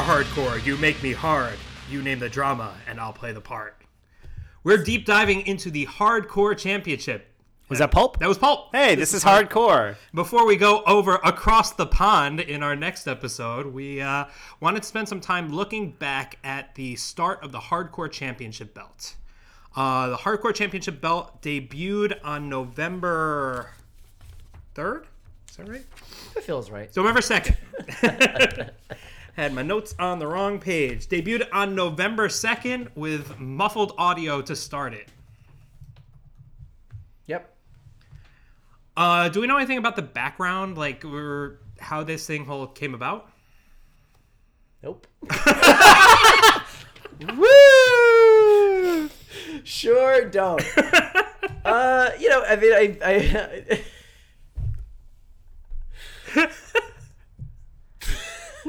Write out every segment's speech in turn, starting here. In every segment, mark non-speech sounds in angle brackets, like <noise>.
You are hardcore. You make me hard. You name the drama, and I'll play the part. We're deep diving into the Hardcore Championship. Was that Pulp? That was Pulp. Hey, this, is hardcore. Before we go over across the pond in our next episode, we uh, wanted to spend some time looking back at the start of the Hardcore Championship belt. Uh, the Hardcore Championship belt debuted on November 3rd? Is that right? It feels right. So November 2nd. <laughs> <laughs> Had my notes on the wrong page. Debuted on November 2nd with muffled audio to start it. Yep. Uh, do we know anything about the background, like or how this thing whole came about? Nope. <laughs> <laughs> Woo! Sure don't. <laughs> uh, you know, I mean, I, I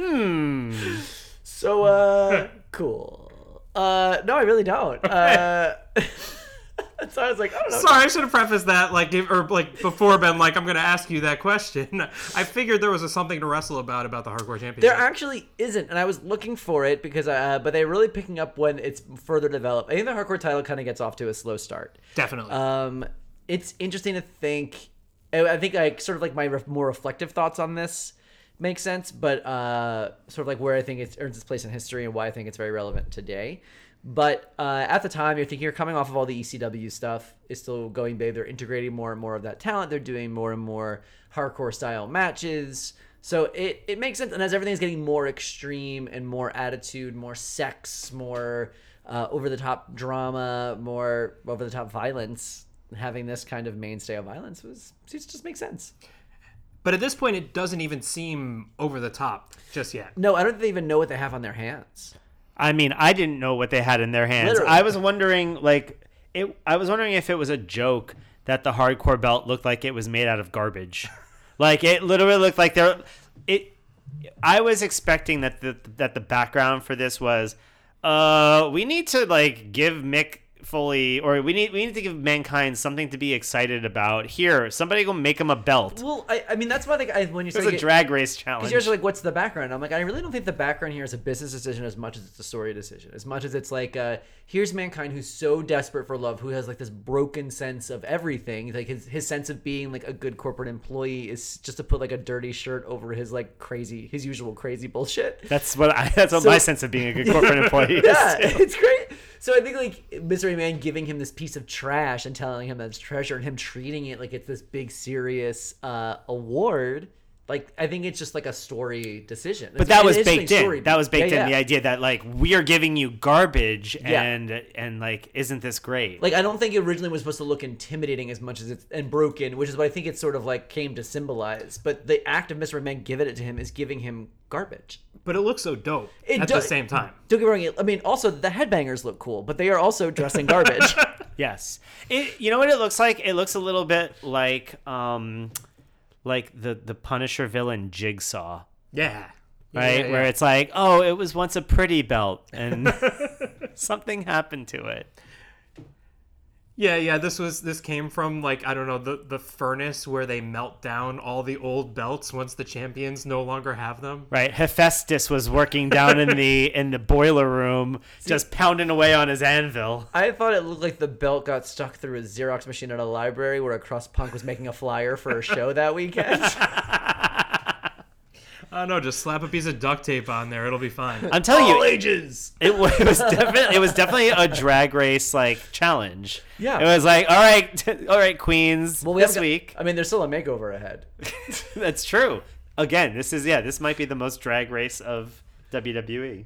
Hmm. so uh, <laughs> cool. Uh, no, I really don't. Uh, <laughs> so I was like, I don't know. Sorry, I should have prefaced that, like, or like before, been like, I'm gonna ask you that question. <laughs> I figured there was a something to wrestle about about the hardcore championship. There actually isn't, and I was looking for it because, uh, but they're really picking up when it's further developed. I think the hardcore title kind of gets off to a slow start. Definitely. Um, it's interesting to think. I think like sort of like my ref- more reflective thoughts on this make sense, but uh, sort of like where I think it earns its place in history and why I think it's very relevant today. But uh, at the time, you're thinking you're coming off of all the ECW stuff. It's still going big. They're integrating more and more of that talent. They're doing more and more hardcore style matches. So it, it makes sense. And as everything's getting more extreme and more attitude, more sex, more uh, over the top drama, more over the top violence, having this kind of mainstay of violence was just makes sense. But at this point, it doesn't even seem over the top just yet. No, I don't think they even know what they have on their hands. I mean, I didn't know what they had in their hands. Literally. I was wondering, like, it. I was wondering if it was a joke that the hardcore belt looked like it was made out of garbage. <laughs> like it literally looked like there. It. I was expecting that the that the background for this was, uh, we need to like give Mick Foley or we need we need to give mankind something to be excited about. Here, somebody go make him a belt. Well, I, I mean that's why think I, when you say was a drag race challenge. Because you're like, what's the background? I'm like, I really don't think the background here is a business decision as much as it's a story decision. As much as it's like, uh, here's mankind who's so desperate for love, who has like this broken sense of everything. Like his his sense of being like a good corporate employee is just to put like a dirty shirt over his like crazy, his usual crazy bullshit. That's what I, that's what So- my sense of being a good corporate <laughs> employee. Yeah, too. it's great. So I think like Mr. McMahon giving him this piece of trash and telling him that's treasure, and him treating it like it's this big serious uh, award. Like I think it's just like a story decision. But that was baked in. That was baked in the idea that like we are giving you garbage Yeah. and and like isn't this great? Like I don't think it originally was supposed to look intimidating as much as it's and broken, which is what I think it sort of like came to symbolize. But the act of Mr. McMahon giving it to him is giving him garbage. But it looks so dope It at does- the same time. Don't get me wrong. I mean, also the headbangers look cool, but they are also dressing garbage. <laughs> yes. It you know what it looks like? It looks a little bit like um like the the Punisher villain Jigsaw. Yeah. Right? yeah, Where it's like, "Oh, it was once a pretty belt and <laughs> <laughs> something happened to it." Yeah, yeah. This was this came from like I don't know the the furnace where they melt down all the old belts once the champions no longer have them. Right. Hephaestus was working down in the <laughs> in the boiler room just pounding away on his anvil. I thought it looked like the belt got stuck through a Xerox machine at a library where a crust punk was making a flyer for a show that weekend. <laughs> I don't know. Just slap a piece of duct tape on there. It'll be fine. I'm telling you, ages. It was, it was definitely it was definitely a drag race like challenge. Yeah. It was like, all right, <laughs> all right, queens, Well, we this got- week. I mean, there's still a makeover ahead. <laughs> That's true. Again, this is yeah, this might be the most drag race of. WWE.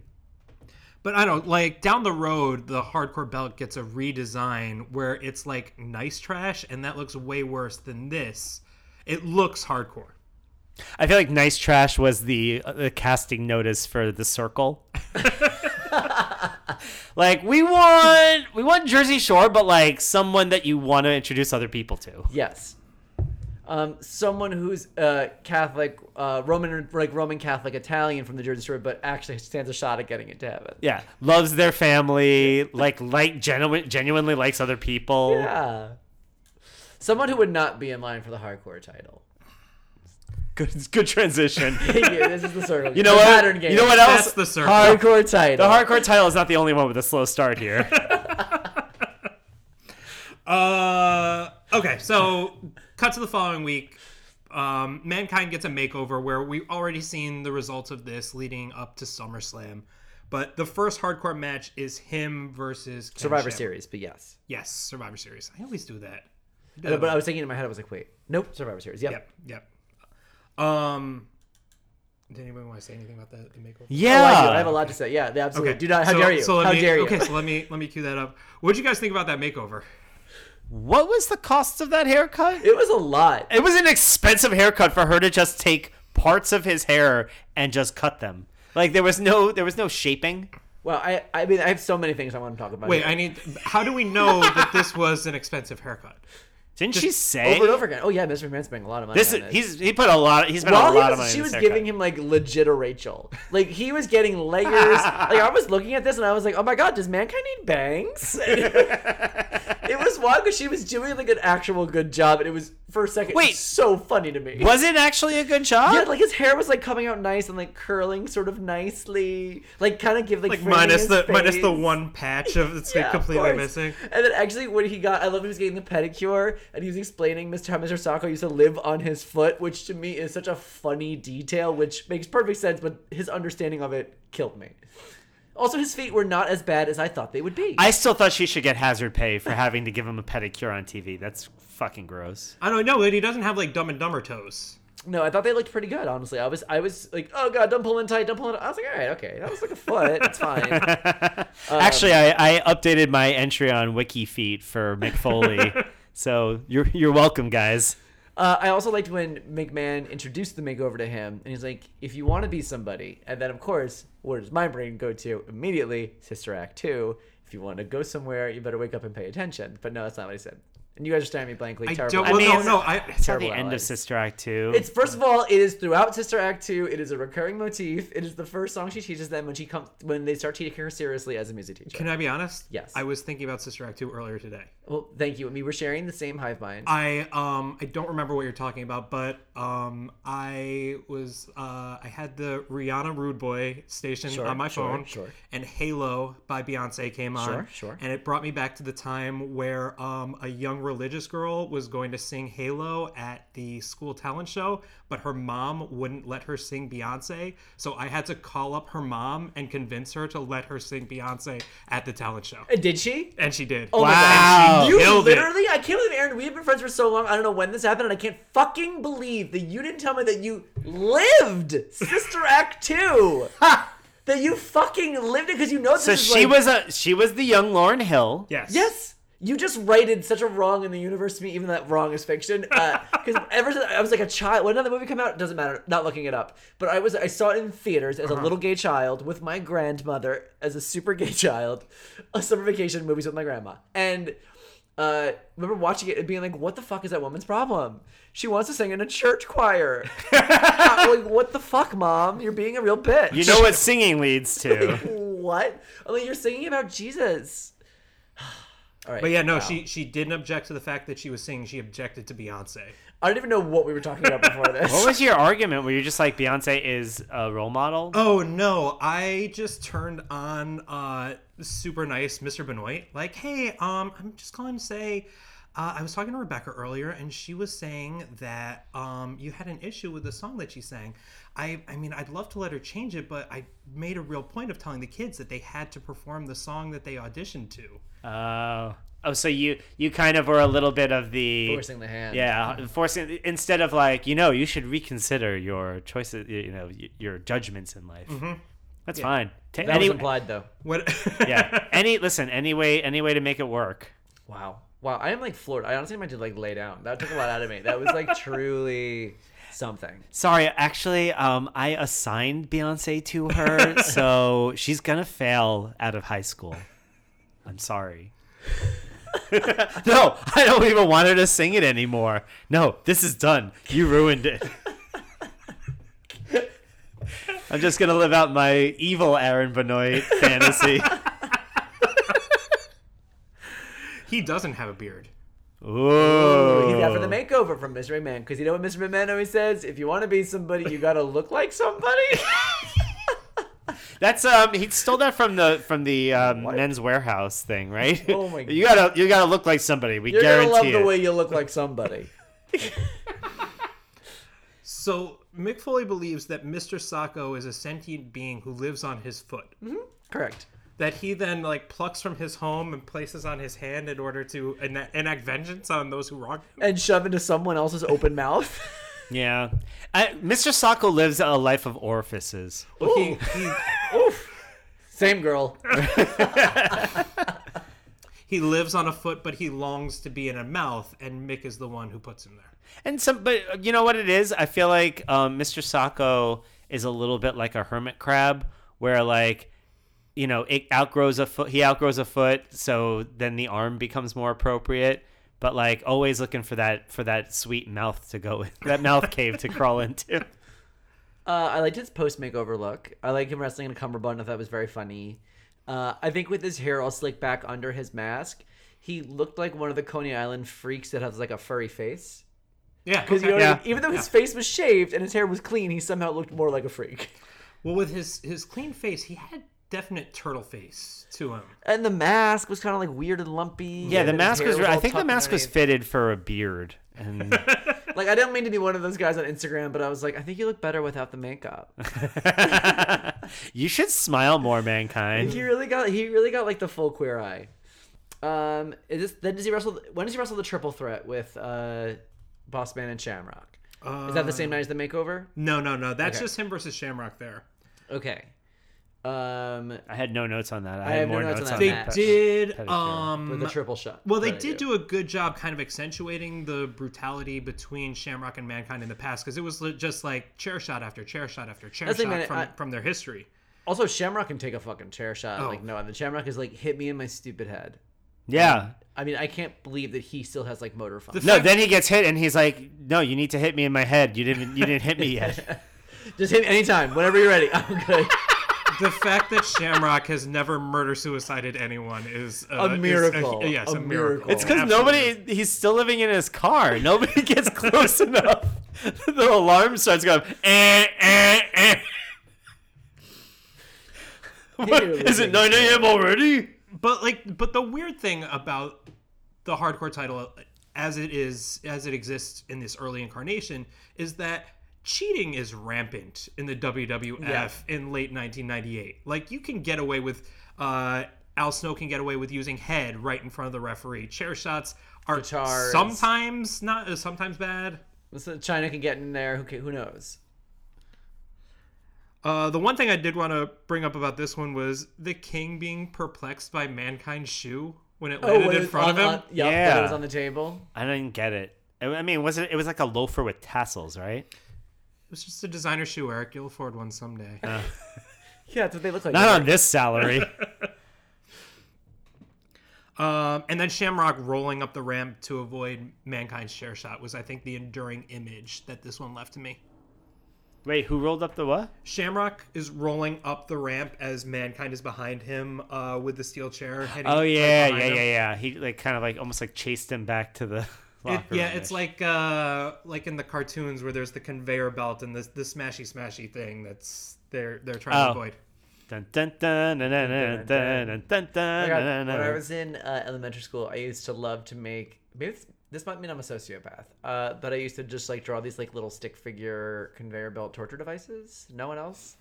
But I don't like down the road, the hardcore belt gets a redesign where it's like nice trash, and that looks way worse than this. It looks hardcore. I feel like Nice Trash was the uh, the casting notice for the circle. <laughs> like we want we want Jersey Shore, but like someone that you want to introduce other people to. Yes. Um, someone who's uh, Catholic, uh, Roman, like Roman Catholic Italian from the Jersey Shore, but actually stands a shot at getting into heaven. Yeah, loves their family, like like genuine, genuinely likes other people. Yeah. Someone who would not be in line for the hardcore title. Good, good transition. <laughs> yeah, this is the circle. You know The what? Pattern game. You know what else? That's the circle. Hardcore title. The hardcore title is not the only one with a slow start here. <laughs> Uh, okay, so cut to the following week. Um, Mankind gets a makeover where we've already seen the results of this leading up to SummerSlam. But the first hardcore match is him versus Ken Survivor Shamrock. Series, but yes. Yes, Survivor Series. I always do that. Uh, But I was thinking in my head, I was like, wait, nope, Survivor Series. Yep. Yep, yep. Um, did anyone want to say anything about the, the makeover? yeah. Oh, I do. I have a lot to say. Yeah, yeah, absolutely. Do not. How so- dare you? So let how me, dare you? Okay, so let me let me cue that up. What did you guys think about that makeover? What was the cost of that haircut? It was a lot. It was an expensive haircut for her to just take parts of his hair and just cut them. Like there was no there was no shaping. Well, I, I mean, I have so many things I want to talk about. Wait, here. I need. How do we know that this was an expensive haircut? Didn't she say? over and over again. Oh yeah, Mr. McMahon's spending a lot of money. This is this. he's he put a lot. He's spent While a lot of money. she was giving him like legit a Rachel. Like he was getting layers. <laughs> like I was looking at this and I was like, oh my god, does mankind need bangs? <laughs> it was wild because she was doing like an actual good job, and it was for a second Wait. so funny to me. Was it actually a good job? Yeah, like his hair was like coming out nice and like curling sort of nicely, like kind of give like, Like minus his the minus the one patch of it's Yeah, like of completely course. missing. And then actually, when he got, I love he was getting the pedicure, and he was explaining Mr. how Mr. Socko used to live on his foot, which to me is such a funny detail, which makes perfect sense, but his understanding of it killed me. Also, his feet were not as bad as I thought they would be. I still thought she should get hazard pay for having to give him a pedicure on TV. That's fucking gross. I don't know, but he doesn't have like Dumb and Dumber toes. no, I thought they looked pretty good. Honestly, I was, I was like, oh god, don't pull in tight, don't pull in. I was like, all right, okay, that was like a foot, it's <laughs> fine. <laughs> Um, Actually, I, I updated my entry on Wiki Feet for Mick Foley, <laughs> so you're you're welcome, guys. Uh, I also liked when McMahon introduced the makeover to him, and he's like, "If you want to be somebody," and then of course, where does my brain go to immediately? Sister Act two. If you want to go somewhere, you better wake up and pay attention. But no, that's not what he said. And you guys are staring at me blankly. I Terrible. don't. I Well, mean, no, no. I It's at the Terrible end of. Sister Act two. It's first of all, it is throughout Sister Act two. It is a recurring motif. It is the first song she teaches them when she comes when they start taking her seriously as a music teacher. can I be honest? Yes. I was thinking about Sister Act two earlier today. well, thank you. We were sharing the same hive mind. I um I don't remember what you're talking about, but um I was uh I had the Rihanna Rude Boy station Sure, on my sure, phone, sure. and Halo by Beyonce came on, Sure, sure. and it brought me back to the time where um a young religious girl was going to sing Halo at the school talent show, but her mom wouldn't let her sing Beyonce, so I had to call up her mom and convince her to let her sing Beyonce at the talent show, Uh, Did she? and she did. Oh my Wow. god. You Killed it. literally, I can't believe, Aaron, we've been friends for so long. I don't know when this happened, and I can't fucking believe that you didn't tell me that you lived Sister Act 2. <laughs> that you fucking lived it because you know this so is she like- was a she was the young Lauryn Hill. Yes. Yes. You just righted such a wrong in the universe to me, even that wrong is fiction. Uh, <laughs> because ever since I was like a child, when did the movie come out? Doesn't matter. Not looking it up. But I was I saw it in theaters as a uh-huh. little gay child with my grandmother as a super gay <laughs> child, a summer vacation movies with my grandma, and uh, remember watching it and being like, "What the fuck is that woman's problem? She wants to sing in a church choir. <laughs> Like, what the fuck, mom? You're being a real bitch. You know what singing leads to. <laughs> what? I'm like, you're singing about Jesus. <sighs> <laughs> All right. But yeah, no, wow. she she didn't object to the fact that she was singing. She objected to Beyonce. I don't even know what we were talking about before <laughs> this. What was your argument? Where you're just like Beyonce is a role model? Oh no, I just turned on uh super nice Mr. Benoit. Like, hey, um, I'm just calling to say. Uh, I was talking to Rebecca earlier, and she was saying that um, you had an issue with the song that she sang. I, I mean, I'd love to let her change it, but I made a real point of telling the kids that they had to perform the song that they auditioned to. Oh, oh, so you you kind of were a little bit of the Forcing the hand. Yeah, forcing instead of like you know you should reconsider your choices, you know your judgments in life. Mm-hmm. That's fine. Ta- That any, was implied, though. What? yeah, <laughs> any listen, any way any way to make it work. Wow. Wow. I am like floored. I honestly might to like lay down. That took a lot out of me. That was like truly something. <laughs> Sorry, actually, um, I assigned Beyonce to her, <laughs> so she's gonna fail out of high school. I'm sorry. <laughs> no, I don't even want her to sing it anymore. No, this is done. You ruined it. I'm just gonna live out my evil Aaron Benoit fantasy. He doesn't have a beard. Ooh. He's after the makeover from Mr. McMahon because you know what Mr. McMahon always says: if you want to be somebody, you got to look like somebody. <laughs> That's um he stole that from the from the um, men's warehouse thing, right? Oh my god. <laughs> You gotta you gotta look like somebody. We You're gonna guarantee love it. the way you look like somebody. <laughs> So Mick Foley believes that Mr. Socko is a sentient being who lives on his foot. Correct. That he then like plucks from his home and places on his hand in order to ena- enact vengeance on those who wrong him. And shove into someone else's open mouth. <laughs> yeah, I, Mr. Socko lives a life of orifices. Well, he, he <laughs> Same girl. <laughs> he lives on a foot, but he longs to be in a mouth, and Mick is the one who puts him there. And some, but you know what it is? I feel like um, Mr. Socko is a little bit like a hermit crab, where like, you know, it outgrows a foot. He outgrows a foot, so then the arm becomes more appropriate. But like, always looking for that for that sweet mouth to go in, that mouth cave to crawl into. <laughs> Uh, I liked his post makeover look. I like him wrestling in a cummerbund. I thought it was very funny. Uh, I think with his hair all slicked back under his mask, he looked like one of the Coney Island freaks that has like a furry face. Yeah, Because okay. you know, Yeah. even though his face was shaved and his hair was clean, he somehow looked more like a freak. Well, with his his clean face, he had definite turtle face to him. And the mask was kind of like weird and lumpy. Yeah, and the mask hair was. I think the mask was fitted for a beard, and <laughs> <laughs> Like I didn't mean to be one of those guys on Instagram, but I was like, I think you look better without the makeup. <laughs> you should smile more, mankind. he really got he really got like the full queer eye. Um, is this, then does he wrestle? When does he wrestle the triple threat with uh, Boss Man and Shamrock? is that the same night as the makeover? No, no, no. That's Okay. just him versus Shamrock there. Okay. Um, I had no notes on that. I, I had have no more notes notes on on They that. that. did. Um, with the triple shot. well, they that I did do a good job kind of accentuating the brutality between Shamrock and Mankind in the past because it was just like chair shot after chair shot after chair That's shot thing, man, from, I- from their history. Also, Shamrock can take a fucking chair shot. Oh. Like no, and the Shamrock is like hit me in my stupid head. Yeah. I mean, I can't believe that he still has like motor function. No, fact- then he gets hit, and he's like, "No, you need to hit me in my head. You didn't. You didn't hit me yet." <laughs> Just hit me anytime, whenever you're ready. I'm good. <laughs> the fact that Shamrock has never murder suicided anyone is uh, A is miracle. yes, a, A miracle. miracle. It's because nobody. He's still living in his car. Nobody <laughs> gets close enough. <laughs> The alarm starts going. Eh, eh, eh. <laughs> What? Is it 9 a.m. already? But like, but the weird thing about the hardcore title, as it is, as it exists in this early incarnation, is that cheating is rampant in the WWF Yeah. in late 1998. Like, you can get away with. Uh, Al Snow can get away with using head right in front of the referee. Chair shots are Guitars. sometimes not, uh, sometimes bad. Listen, Chyna can get in there. Who who knows? Uh, the one thing I did want to bring up about this one was the king being perplexed by Mankind's shoe when it landed when in it's front on, of him. On, yep, Yeah. that it was on the table. I didn't get it. I I mean, was it? It was like a loafer with tassels, right? It was just a designer shoe, Eric. You'll afford one someday. <laughs> Yeah, that's what they look like. Not on this salary. <laughs> um, and then Shamrock rolling up the ramp to avoid Mankind's share shot was, I think, the enduring image that this one left to me. Wait, who rolled up the what? Shamrock is rolling up the ramp as Mankind is behind him uh, with the steel chair. Oh yeah, yeah, him. yeah, yeah. He like kind of like almost like chased him back to the. It, yeah, it's like uh, like in the cartoons where there's the conveyor belt and this the smashy smashy thing that's they're they're trying Oh. to avoid. Dun, dun, dun, dun, dun, dun, dun, dun, dun, I dun, got- dun, when I was in uh, elementary school, I used to love to make. Maybe it's, this might mean I'm a sociopath, uh, but I used to just like draw these like little stick figure conveyor belt torture devices. No one else.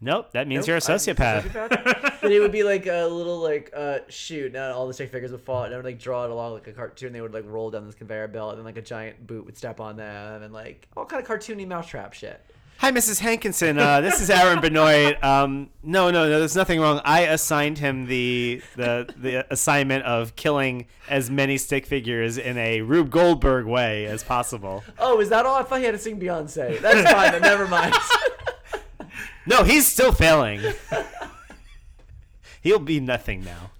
Nope, that means Nope, you're a I'm sociopath. <laughs> but it would be like a little like uh shoot, now all the stick figures would fall, and I would like draw it along like a cartoon. They would like roll down this conveyor belt, and then like a giant boot would step on them, and like all kind of cartoony mousetrap shit. Hi, Mrs. Hankinson. Uh, this is Aaron Benoit. Um, no, no, no. There's nothing wrong. I assigned him the the the assignment of killing as many stick figures in a Rube Goldberg way as possible. Oh, is that all? I thought he had to sing Beyonce. That's fine, but never mind. <laughs> No, he's still failing. He'll be nothing now.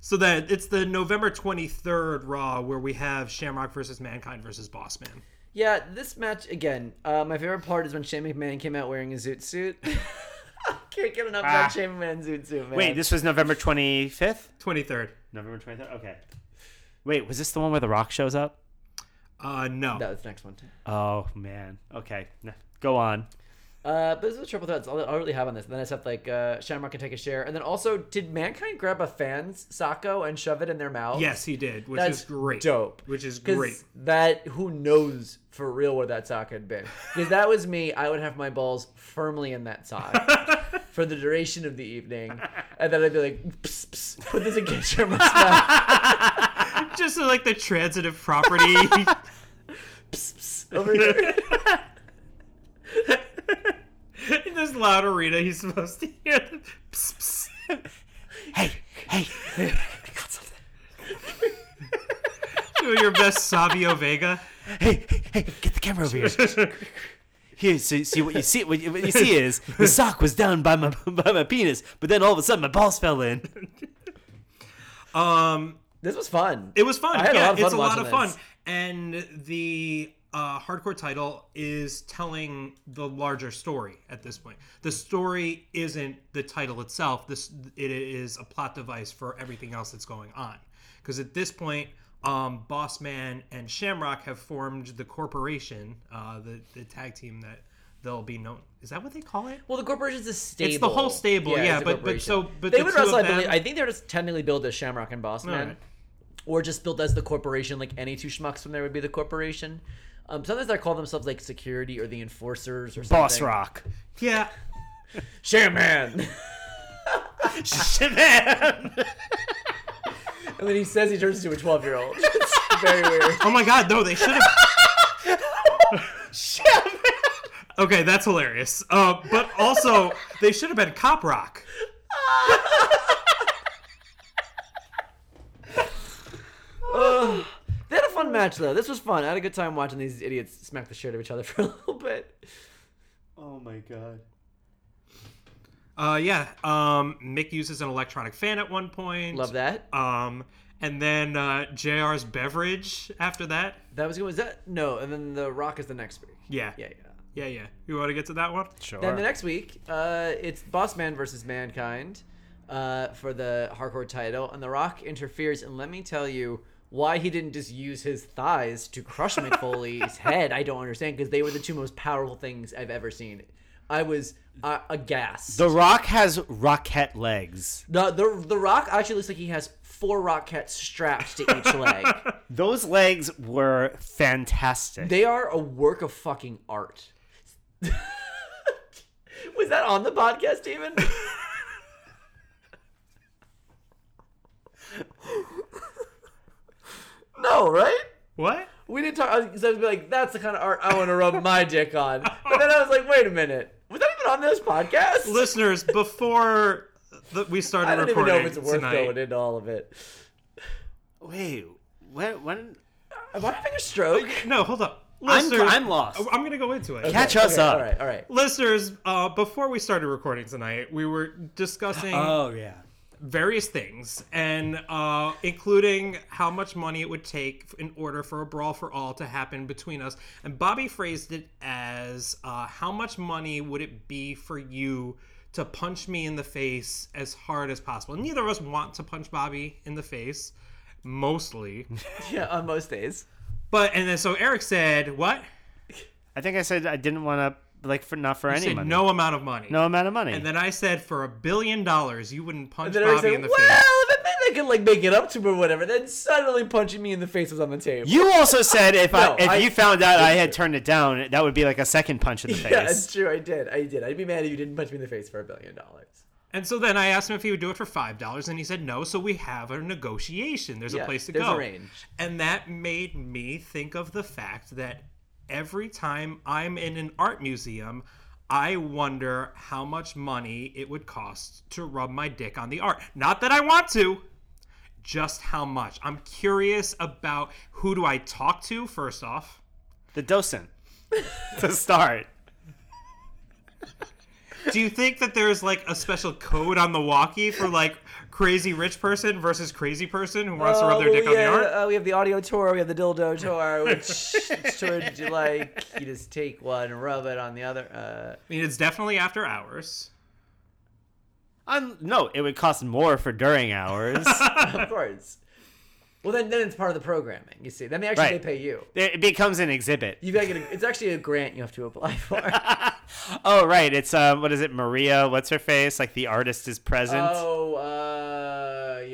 So that it's the November 23rd Raw where we have Shamrock versus Mankind versus Bossman. Yeah, this match again. Uh, my favorite part is when Shane McMahon came out wearing a zoot suit. <laughs> Can't get enough of Ah. that Shane McMahon zoot suit, man. Wait, this was November 25th? 23rd. November 23rd? Okay. Wait, was this the one where The Rock shows up? Uh, no. That was the next one. Oh man. Okay, go on. Uh, but this is a triple threat. That's all I really have on this. And then I have like uh, Shamrock can take a share. And then also, did Mankind grab a fan's Sacco and shove it in their mouth? Yes, he did, which That's is great. dope. Which is great. That who knows for real where that sock had been? Because that was me. I would have my balls firmly in that sock <laughs> for the duration of the evening, and then I'd be like, pss, pss, "Put this against your mouth." <laughs> Just like the transitive property. <laughs> over here. In this loud arena, he's supposed to hear the pss, pss. Hey, hey. I got something. <laughs> Doing your best Savio Vega. Hey, hey, hey, get the camera over here. Here, so see what you see. What you, what you see is the sock was down by my by my penis, but then all of a sudden my balls fell in. Um, This was fun. it was fun. I had a lot of fun it's a lot of watching fun. And the uh, hardcore title is telling the larger story at this point. The story isn't the title itself. This it is a plot device for everything else that's going on. Because at this point, um, Boss Man and Shamrock have formed the corporation, uh, the the tag team that they'll be known. Is that what they call it? Well, the corporation is a stable. It's the whole stable, yeah, a but- but so- but they the would wrestle. I, believe, I think they're just technically billed as Shamrock and Boss Man, or just built as the corporation, like any two schmucks from there would be the corporation. Um, sometimes they call themselves like security or the enforcers or something. Boss Rock. Yeah. Shaman. Shaman. <laughs> and then he says he turns into a twelve-year-old. <laughs> It's very weird. Oh my god, no, they should have. Shaman. <laughs> okay, that's hilarious. Uh, but also, they should have been Cop Rock. They had a fun match though. This was fun. I had a good time watching these idiots smack the shit out of each other <laughs> for a little bit. Oh my god. Uh, yeah, um, Mick uses an electronic fan at one point. Love that. Um, and then uh, JR's beverage after that. That was good. Was that no? And then the Rock is the next week. Yeah. Yeah, yeah. Yeah, yeah. You want to get to that one? Sure. Then the next week, uh, it's Boss Man versus Mankind uh, for the hardcore title, and The Rock interferes. And let me tell you why he didn't just use his thighs to crush Mick Foley's <laughs> head. I don't understand because they were the two most powerful things I've ever seen. I was uh, aghast. The Rock has rocket legs. The, the the Rock actually looks like he has four Rockettes strapped to each leg. <laughs> Those legs were fantastic. They are a work of fucking art. <laughs> Was that on the podcast even? No, right? What? We didn't talk. I was I was like, that's the kind of art I want to rub my dick on. <laughs> But then I was like, wait a minute. Was that even on this podcast? Listeners, before the, we started I don't even recording know if it's worth tonight, going into all of it. Wait, when? when Am I having a stroke? <laughs> No, hold up. I'm- Listeners, I'm lost. I'm going to go into it. Catch us Okay, up. All right, all right. Listeners, uh, before we started recording tonight, we were discussing Oh yeah. Various things, and uh, including how much money it would take in order for a brawl for all to happen between us. And Bobby phrased it as, uh, "How much money would it be for you to punch me in the face as hard as possible?" Neither of us want to punch Bobby in the face, mostly. <laughs> Yeah, on most days. but and then so Eric said, "What?" I think I said I didn't want to like for not for He any said, money. "No amount of money." no amount of money. And then I said, "For a billion dollars, you wouldn't punch And then Eric Bobby said, in the well, face." Well, then maybe I could like make it up to him or whatever. Then suddenly punching me in the face was on the table. you also said if <laughs> No, I if I- you found out I had <laughs> turned it down, that would be like a second punch in the <laughs> face. Yeah, it's true. I did. I did. I'd be mad if you didn't punch me in the face for a billion dollars. And so then I asked him if he would do it for five dollars, and he said no. So we have a negotiation. There's Yeah, a place to there's go. a range. And that made me think of the fact that every time I'm in an art museum, I wonder how much money it would cost to rub my dick on the art. Not that I want to, just how much. I'm curious about who do I talk to first off. The docent <laughs> to start. Do you think that there's like a special code on the walkie for like crazy rich person versus crazy person who wants to rub their dick on the art? Uh, we have the audio tour. We have the dildo tour. Which would you like? You just take one and rub it on the other. Uh, I mean, it's definitely after hours. Um, no, it would cost more for during hours. <laughs> of course. Well, then then it's part of the programming. You see, then they actually Right. they pay you. It becomes an exhibit. You gotta get. A, it's actually a grant you have to apply <laughs> for. Oh right, it's um, what is it? Maria, what's her face? Like the artist is present. oh, uh,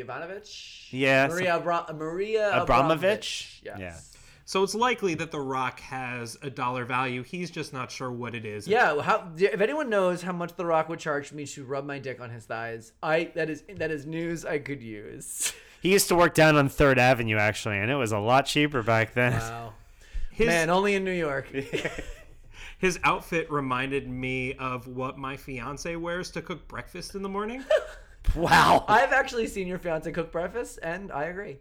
Ivanovich. Yeah, Maria Abra- Maria Abramovich? Yes. Yeah. So it's likely that The Rock has a dollar value. He's just not sure what it is. Yeah, how if anyone knows how much The Rock would charge me to rub my dick on his thighs, I that is that is news I could use. <laughs> He used to work down on Third Avenue actually, and it was a lot cheaper back then. Wow, His, man, only in New York. <laughs> his outfit reminded me of what my fiance wears to cook breakfast in the morning. <laughs> <laughs> Wow. I've actually seen your fiance cook breakfast, and I agree.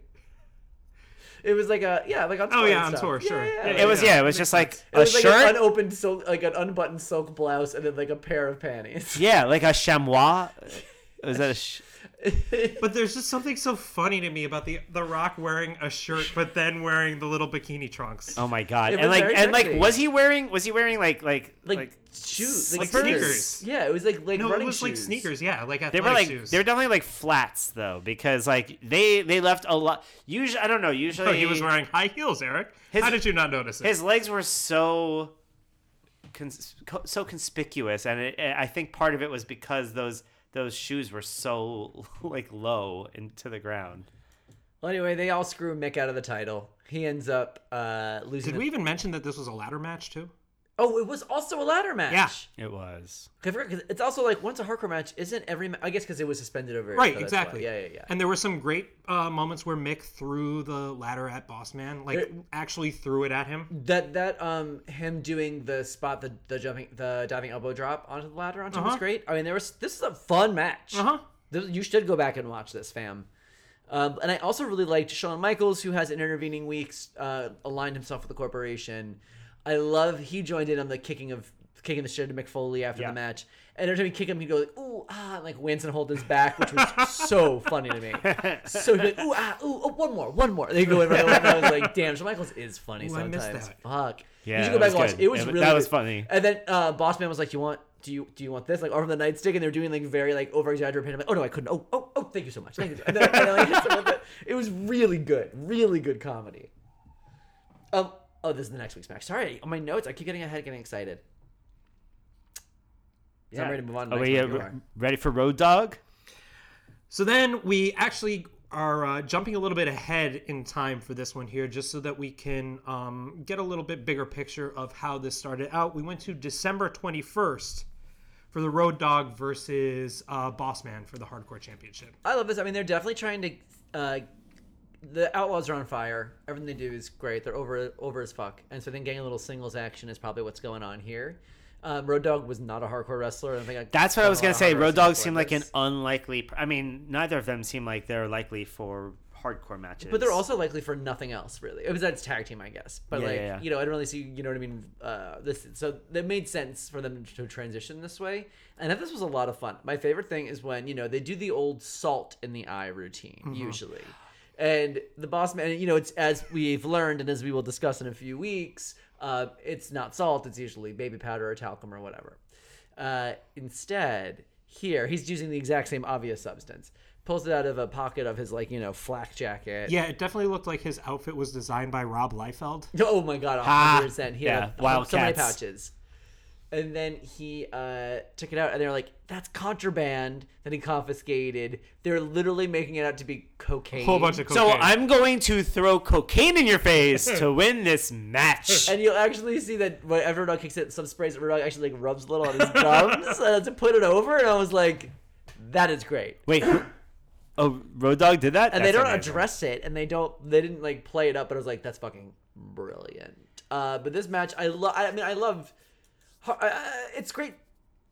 It was like a yeah, like on tour. Oh, yeah, and on stuff. tour, sure. Yeah, Yeah, It was yeah, it was just like It a was like shirt. an unopened silk, like an unbuttoned silk blouse, and then like a pair of panties. yeah, like a chamois. <laughs> Was that a? <laughs> Sh- But there's just something so funny to me about the The Rock wearing a shirt, but then wearing the little bikini trunks. oh my god! It And was like very and like sexy. was he wearing was he wearing like like like, shoes, like slippers? sneakers. Yeah, it was like like no, it running was like sneakers. Yeah, like They were like shoes. they were definitely like flats though because like they they left a lot. Usually I don't know. Usually Oh, <laughs> he was wearing high heels, Eric. His- How did you not notice it? his legs were so cons- so conspicuous, and it, I think part of it was because those those shoes were so <laughs> like low into the ground. Well, anyway, they all screw Mick out of the title. He ends up uh, losing. Did the- we even mention that this was a ladder match too? Oh, it was also a ladder match. Yeah. It was. I forgot, 'cause it's also like once a hardcore match, isn't every? Ma- I guess because it was suspended over. Right, so that's why. exactly. Yeah, yeah, yeah. And there were some great uh, moments where Mick threw the ladder at boss man like It- actually threw it at him. That that um him doing the spot the the jumping the diving elbow drop onto the ladder onto was Uh-huh. great. I mean, there was this is a fun match. Uh huh. This- You should go back and watch this, fam. Um, and I also really liked Shawn Michaels, who has in intervening weeks uh, aligned himself with the corporation. I love he joined in on the kicking of kicking the shit to Mick Foley after Yeah. the match. And every time he'd kick him, he'd go like, ooh, ah, and, like wince and hold his back, which was <laughs> so funny to me. So he'd be like, ooh, ah, ooh, oh, one more, one more. They go in right away, and I was like, damn, Shawn Michaels is funny <laughs> Ooh, sometimes. Fuck. Yeah, you should go back and watch. good. It was It- really that was good. funny. And then uh, Bossman was like, "You want? Do you do you want this? Like over the nightstick?" And they're doing like very like over exaggerated. Like, "Oh no, I couldn't. Oh oh oh, thank you so much. Thank you." And then, and then, like, hit them with it. it was really good, really good comedy. Um. Oh, this is the next week's match. Sorry, on my notes, I keep getting ahead, getting excited. Yeah, I'm ready to move on. To Are we uh, re- are. ready for Road Dog? So then we actually are uh, jumping a little bit ahead in time for this one here, just so that we can um, get a little bit bigger picture of how this started out. We went to December 21st for the Road Dog versus uh, Bossman for the Hardcore Championship. I love this. I mean, they're definitely trying to. Uh, the Outlaws are on fire. Everything they do is great. They're over over as fuck. And so then getting a little singles action is probably what's going on here. Um, Road Dog was not a hardcore wrestler. I think I That's what I was gonna say. Road wrestlers seemed like an unlikely. I mean, neither of them seem like they're likely for hardcore matches. But they're also likely for nothing else, really. It was that's tag team, I guess. But Yeah, like, yeah, yeah. you know, I don't really see, you know what I mean. Uh, this so it made sense for them to transition this way, and I this was a lot of fun. My favorite thing is when you know they do the old salt in the eye routine Mm-hmm. usually, and the boss man, you know, it's as we've learned and as we will discuss in a few weeks, uh, it's not salt. It's usually baby powder or talcum or whatever. Uh, instead, here he's using the exact same obvious substance. Pulls it out of a pocket of his like you know flak jacket. Yeah, it definitely looked like his outfit was designed by Rob Liefeld. Oh my god, Ah, 100%. He yeah, had so many pouches. And then he uh, took it out, and they're like, "That's contraband." Then he confiscated. They're literally making it out to be cocaine. Whole bunch of cocaine. So I'm going to throw cocaine in your face to <laughs> win this match. <laughs> And you'll actually see that when Everdog kicks it, some sprays Everdog actually like rubs a little on his <laughs> gums uh, to put it over, and I was like, "That is great." Wait, oh, Road Dog did that, and they don't amazing. address it and they don't they didn't like play it up but i was like that's fucking brilliant uh but this match i love i mean i love it's great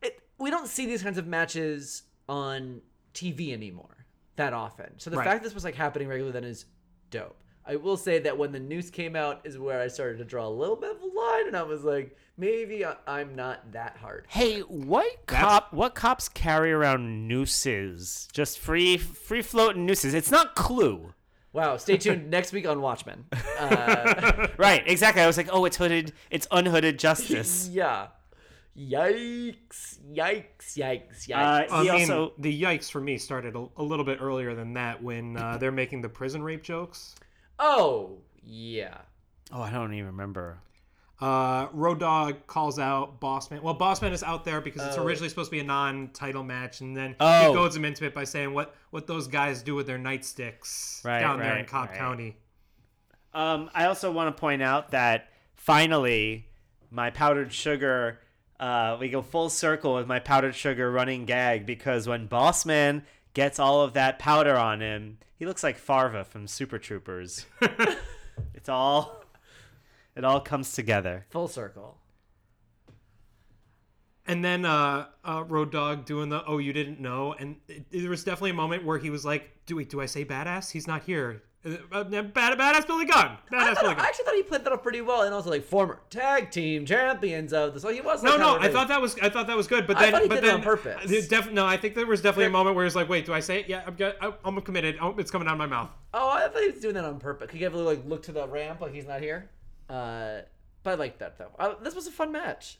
it, we don't see these kinds of matches on tv anymore that often so the Right. fact this was like happening regularly then is dope i will say that when the news came out is where i started to draw a little bit of a line and i was like maybe I, i'm not that hard Hey, what cop? What cops carry around nooses? Just free, free floating nooses. It's not Clue. wow stay tuned <laughs> next week on watchmen <laughs> uh, Right, exactly. I was like, oh, it's hooded. It's unhooded <laughs> justice. yeah Yikes! Yikes! Yikes! Yikes! Uh, I he mean, also the yikes for me started a, a little bit earlier than that when uh, they're making the prison rape jokes. Oh yeah. Oh, I don't even remember. Uh, Road Dog calls out Bossman. Well, Bossman is out there because it's Oh. originally supposed to be a non-title match, and then Oh. he goads him into it by saying what what those guys do with their nightsticks Right, down there in Cobb right. County. Um, I also want to point out that finally, my powdered sugar. Uh, we go full circle with my powdered sugar running gag because when Bossman gets all of that powder on him, he looks like Farva from Super Troopers. <laughs> it's all, it all comes together. Full circle. And then uh, uh, Road Dog doing the oh you didn't know, and it, there was definitely a moment where he was like, "Do we? Do I say badass? He's not here. Uh, bad, badass Billy Gunn. I, Badass thought, Billy I actually thought he played that up pretty well, and also like former tag team champions of the. So he was. No, like, no, kind of I a- thought that was I thought that was good, but I then thought he but did it on purpose. there's def- no, I think there was definitely a moment where he's like, "Wait, do I say it? Yeah, I'm good. I- I'm committed. Oh, it's coming out of my mouth." Oh, I thought he was doing that on purpose. He gave a little like look to the ramp like he's not here. Uh, but I like that though. Uh, this was a fun match.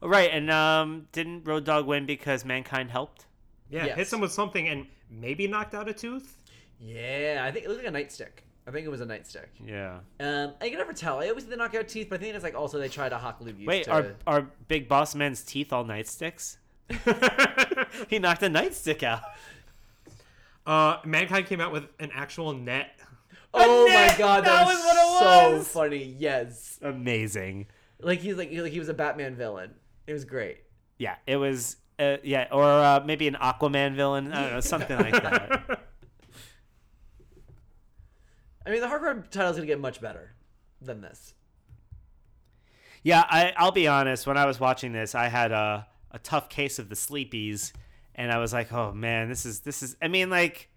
Right, and um, didn't Road Dog win because Mankind helped? Yeah, Yes. hits him with something and maybe knocked out a tooth. Yeah, I think it looked like a nightstick. I think it was a nightstick. Yeah. Um, I can never tell. I always see the knockout teeth, but I think it's like also they try to hawk lube Wait, to... are are Big Boss Man's teeth all nightsticks? <laughs> he knocked a nightstick out. Uh, Mankind came out with an actual net. Oh my net! god, that, That was, was what it so was! funny. Yes, Amazing. like he's like, like he was a Batman villain. It was great. Yeah, it was. Uh, yeah, or uh, maybe an Aquaman villain. I don't know, something like that. <laughs> I mean, the hardcore title is gonna get much better than this. Yeah, I, I'll be honest. When I was watching this, I had a a tough case of the sleepies, and I was like, "Oh man, this is this is." I mean, like,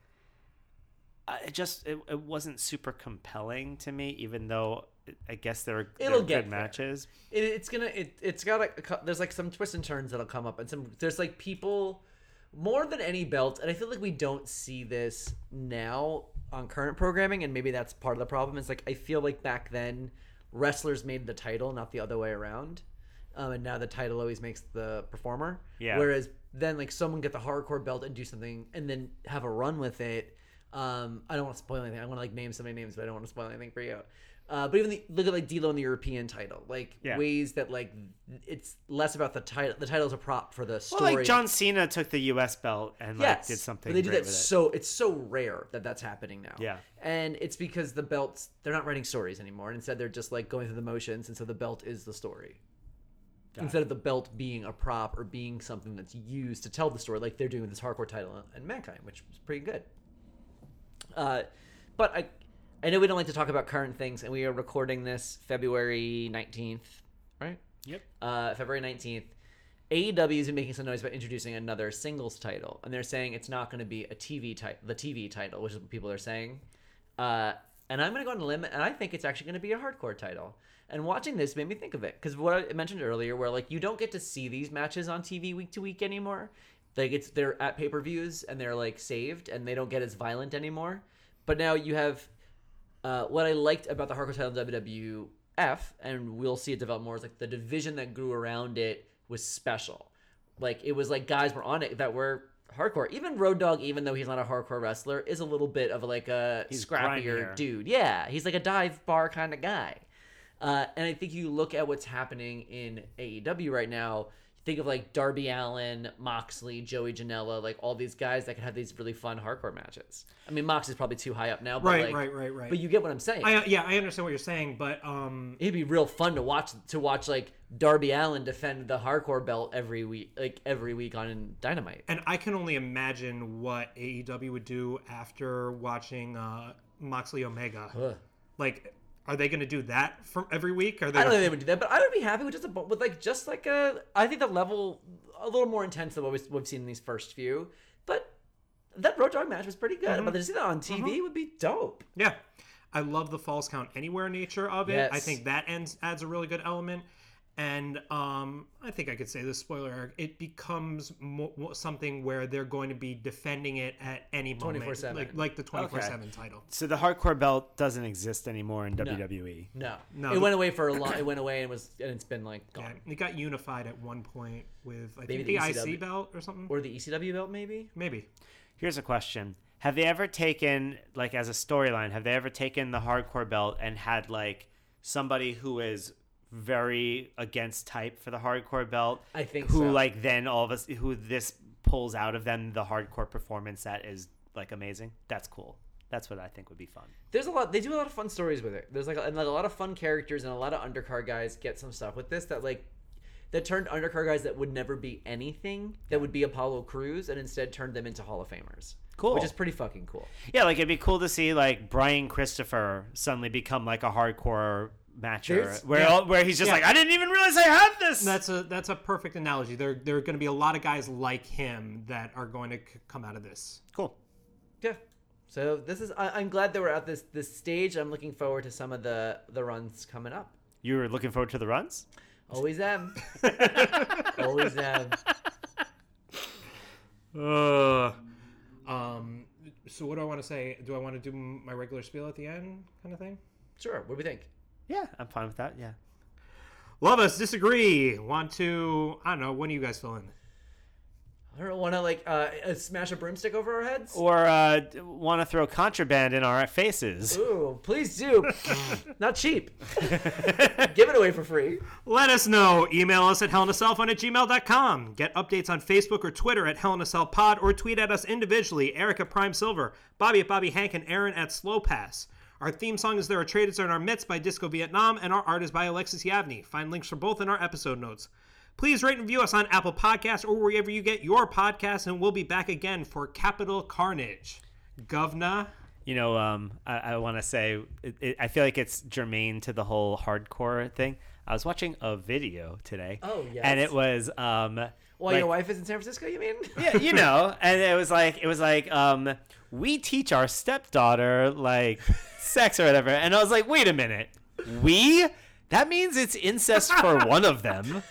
it just it, it wasn't super compelling to me, even though I guess there are It'll get good matches. It, it's gonna it it's got a, cou- there's like some twists and turns that'll come up and some there's like people more than any belt and I feel like we don't see this now on current programming and maybe that's part of the problem. It's like I feel like back then wrestlers made the title, not the other way around. Um, and now the title always makes the performer. Yeah. Whereas then like someone get the hardcore belt and do something and then have a run with it. Um, I don't want to spoil anything. I want to like name so many names, but I don't want to spoil anything for you. Uh, but even the, look at like D'Lo in the European title, like Yeah. ways that like it's less about the title. The title's a prop for the Well, story. like John Cena took the U.S. belt and like did something. But they do that with it. so it's so rare that that's happening now. Yeah. and it's because the belts they're not writing stories anymore. And instead, they're just like going through the motions, and so the belt is the story. Instead of the belt being a prop or being something that's used to tell the story, like they're doing with this hardcore title and Mankind, which is pretty good. Uh, but I, I know we don't like to talk about current things, and we are recording this February nineteenth, right? Yep. uh, February 19th, AEW has been making some noise about introducing another singles title, and they're saying it's not going to be a TV title, the TV title, which is what people are saying. Uh, and I'm going to go on a limb, and I think it's actually going to be a hardcore title. And watching this made me think of it because what I mentioned earlier, where like you don't get to see these matches on TV week to week anymore. Like it's they're at pay per views and they're like saved and they don't get as violent anymore. But now you have uh, what I liked about the hardcore title WWF, and we'll see it develop more, is like the division that grew around it was special. Like it was like guys were on it that were hardcore. Even Road Dog, even though he's not a hardcore wrestler, is a little bit of like a He's scrappier grimier. dude. Yeah, he's like a dive bar kind of guy. Uh, and I think you look at what's happening in AEW right now. Think of like Darby Allin, Moxley, Joey Janela, like all these guys that could have these really fun hardcore matches. I mean, Moxley's probably too high up now, but Right, like, right, right, right. But you get what I'm saying. I, yeah, I understand what you're saying, but um, It'd be real fun to watch to watch like Darby Allin defend the hardcore belt every week, like every week on Dynamite. and I can only imagine what AEW would do after watching uh, Moxley Omega. Ugh. Like, are they going to do that for every week? Are they? I don't think they would do that, but I would be happy with just a with like just like a. I think the level a little more intense than what we've, we've seen in these first few, but that Road Dogg match was pretty good. Mm-hmm. But to see that on mm-hmm. TV would be dope. Yeah. I love the false count anywhere nature of it. I think that ends, adds a really good element. And um, I think I could say this spoiler alert, it becomes mo- mo- something where they're going to be defending it at any moment. 24/7. Like, like the 24 7 title. So the hardcore belt doesn't exist anymore in WWE. No, No, it went away for a long. It went away and was and it's been like Yeah, gone. it got unified at one point with, I Maybe think, the, the IC belt or something. Or the ECW belt maybe. Maybe. Here's a question: have they ever taken like as a storyline? Have they ever taken the hardcore belt and had like somebody who is very against type for the hardcore belt? I think who so. like then all of us who this pulls out of them the hardcore performance that is like amazing. That's cool. That's what I think would be fun. There's a lot. They do a lot of fun stories with it. There's like a, and like a lot of fun characters and a lot of undercard guys get some stuff with this that like that turned undercard guys that would never be anything that would be Apollo Crews and instead turned them into Hall of Famers. Cool. Which is pretty fucking cool. Yeah, like it'd be cool to see like Brian Christopher suddenly become like a hardcore matcher There's- where yeah. where he's just Yeah. like I didn't even realize I had this. That's a that's a perfect analogy. There there are going to be a lot of guys like him that are going to c- come out of this. cool. Yeah. So this is. I, I'm glad that we're at this this stage. I'm looking forward to some of the the runs coming up. You were looking forward to the runs? Always am. <laughs> Always am. Uh, um. So what do I want to say? Do I want to do my regular spiel at the end, kind of thing? Sure. What do we think? Yeah, I'm fine with that. Yeah. Love us, disagree. Want to? I don't know. When do you guys fill in? I don't want to like uh, uh, smash a broomstick over our heads. Or uh, want to throw contraband in our faces? Ooh, please do. <laughs> Not cheap. <laughs> Give it away for free. Let us know. Email us at hellinacellphone at gmail.com. Get updates on Facebook or Twitter at Pod, or tweet at us individually, Eric at Prime Silver, Bobby at Bobby Hank, and Aaron at Slow Pass. Our theme song is There Are Traders in Our Midst by Disco Vietnam, and our art is by Alexis Yavni. Find links for both in our episode notes. Please rate and review us on Apple Podcasts or wherever you get your podcasts, and we'll be back again for Capital Carnage. Govna. You know, um, I, I want to say, it, it, I feel like it's germane to the whole hardcore thing. I was watching a video today. Oh, yes. And it was. Um, While like- your wife is in San Francisco, you mean? yeah, you know, <laughs> and it was like it was like um we teach our stepdaughter like sex or whatever, and I was like, wait a minute, we? That means it's incest for <laughs> one of them.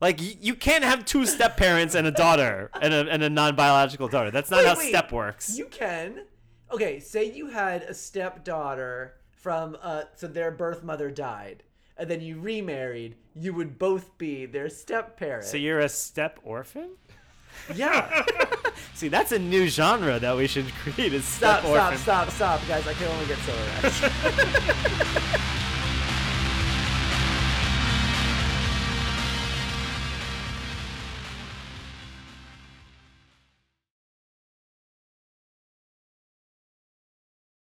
Like y- you can't have two step parents and a daughter and a, and a non biological daughter. That's not Wait, how wait. step works. You can. Okay, say you had a stepdaughter from uh so their birth mother died. And then you remarried, you would both be their step parent. so you're a step orphan? Yeah. <laughs> See, that's a new genre that we should create. Is Stop, stop, stop, stop, guys. I can only get so <laughs> erect.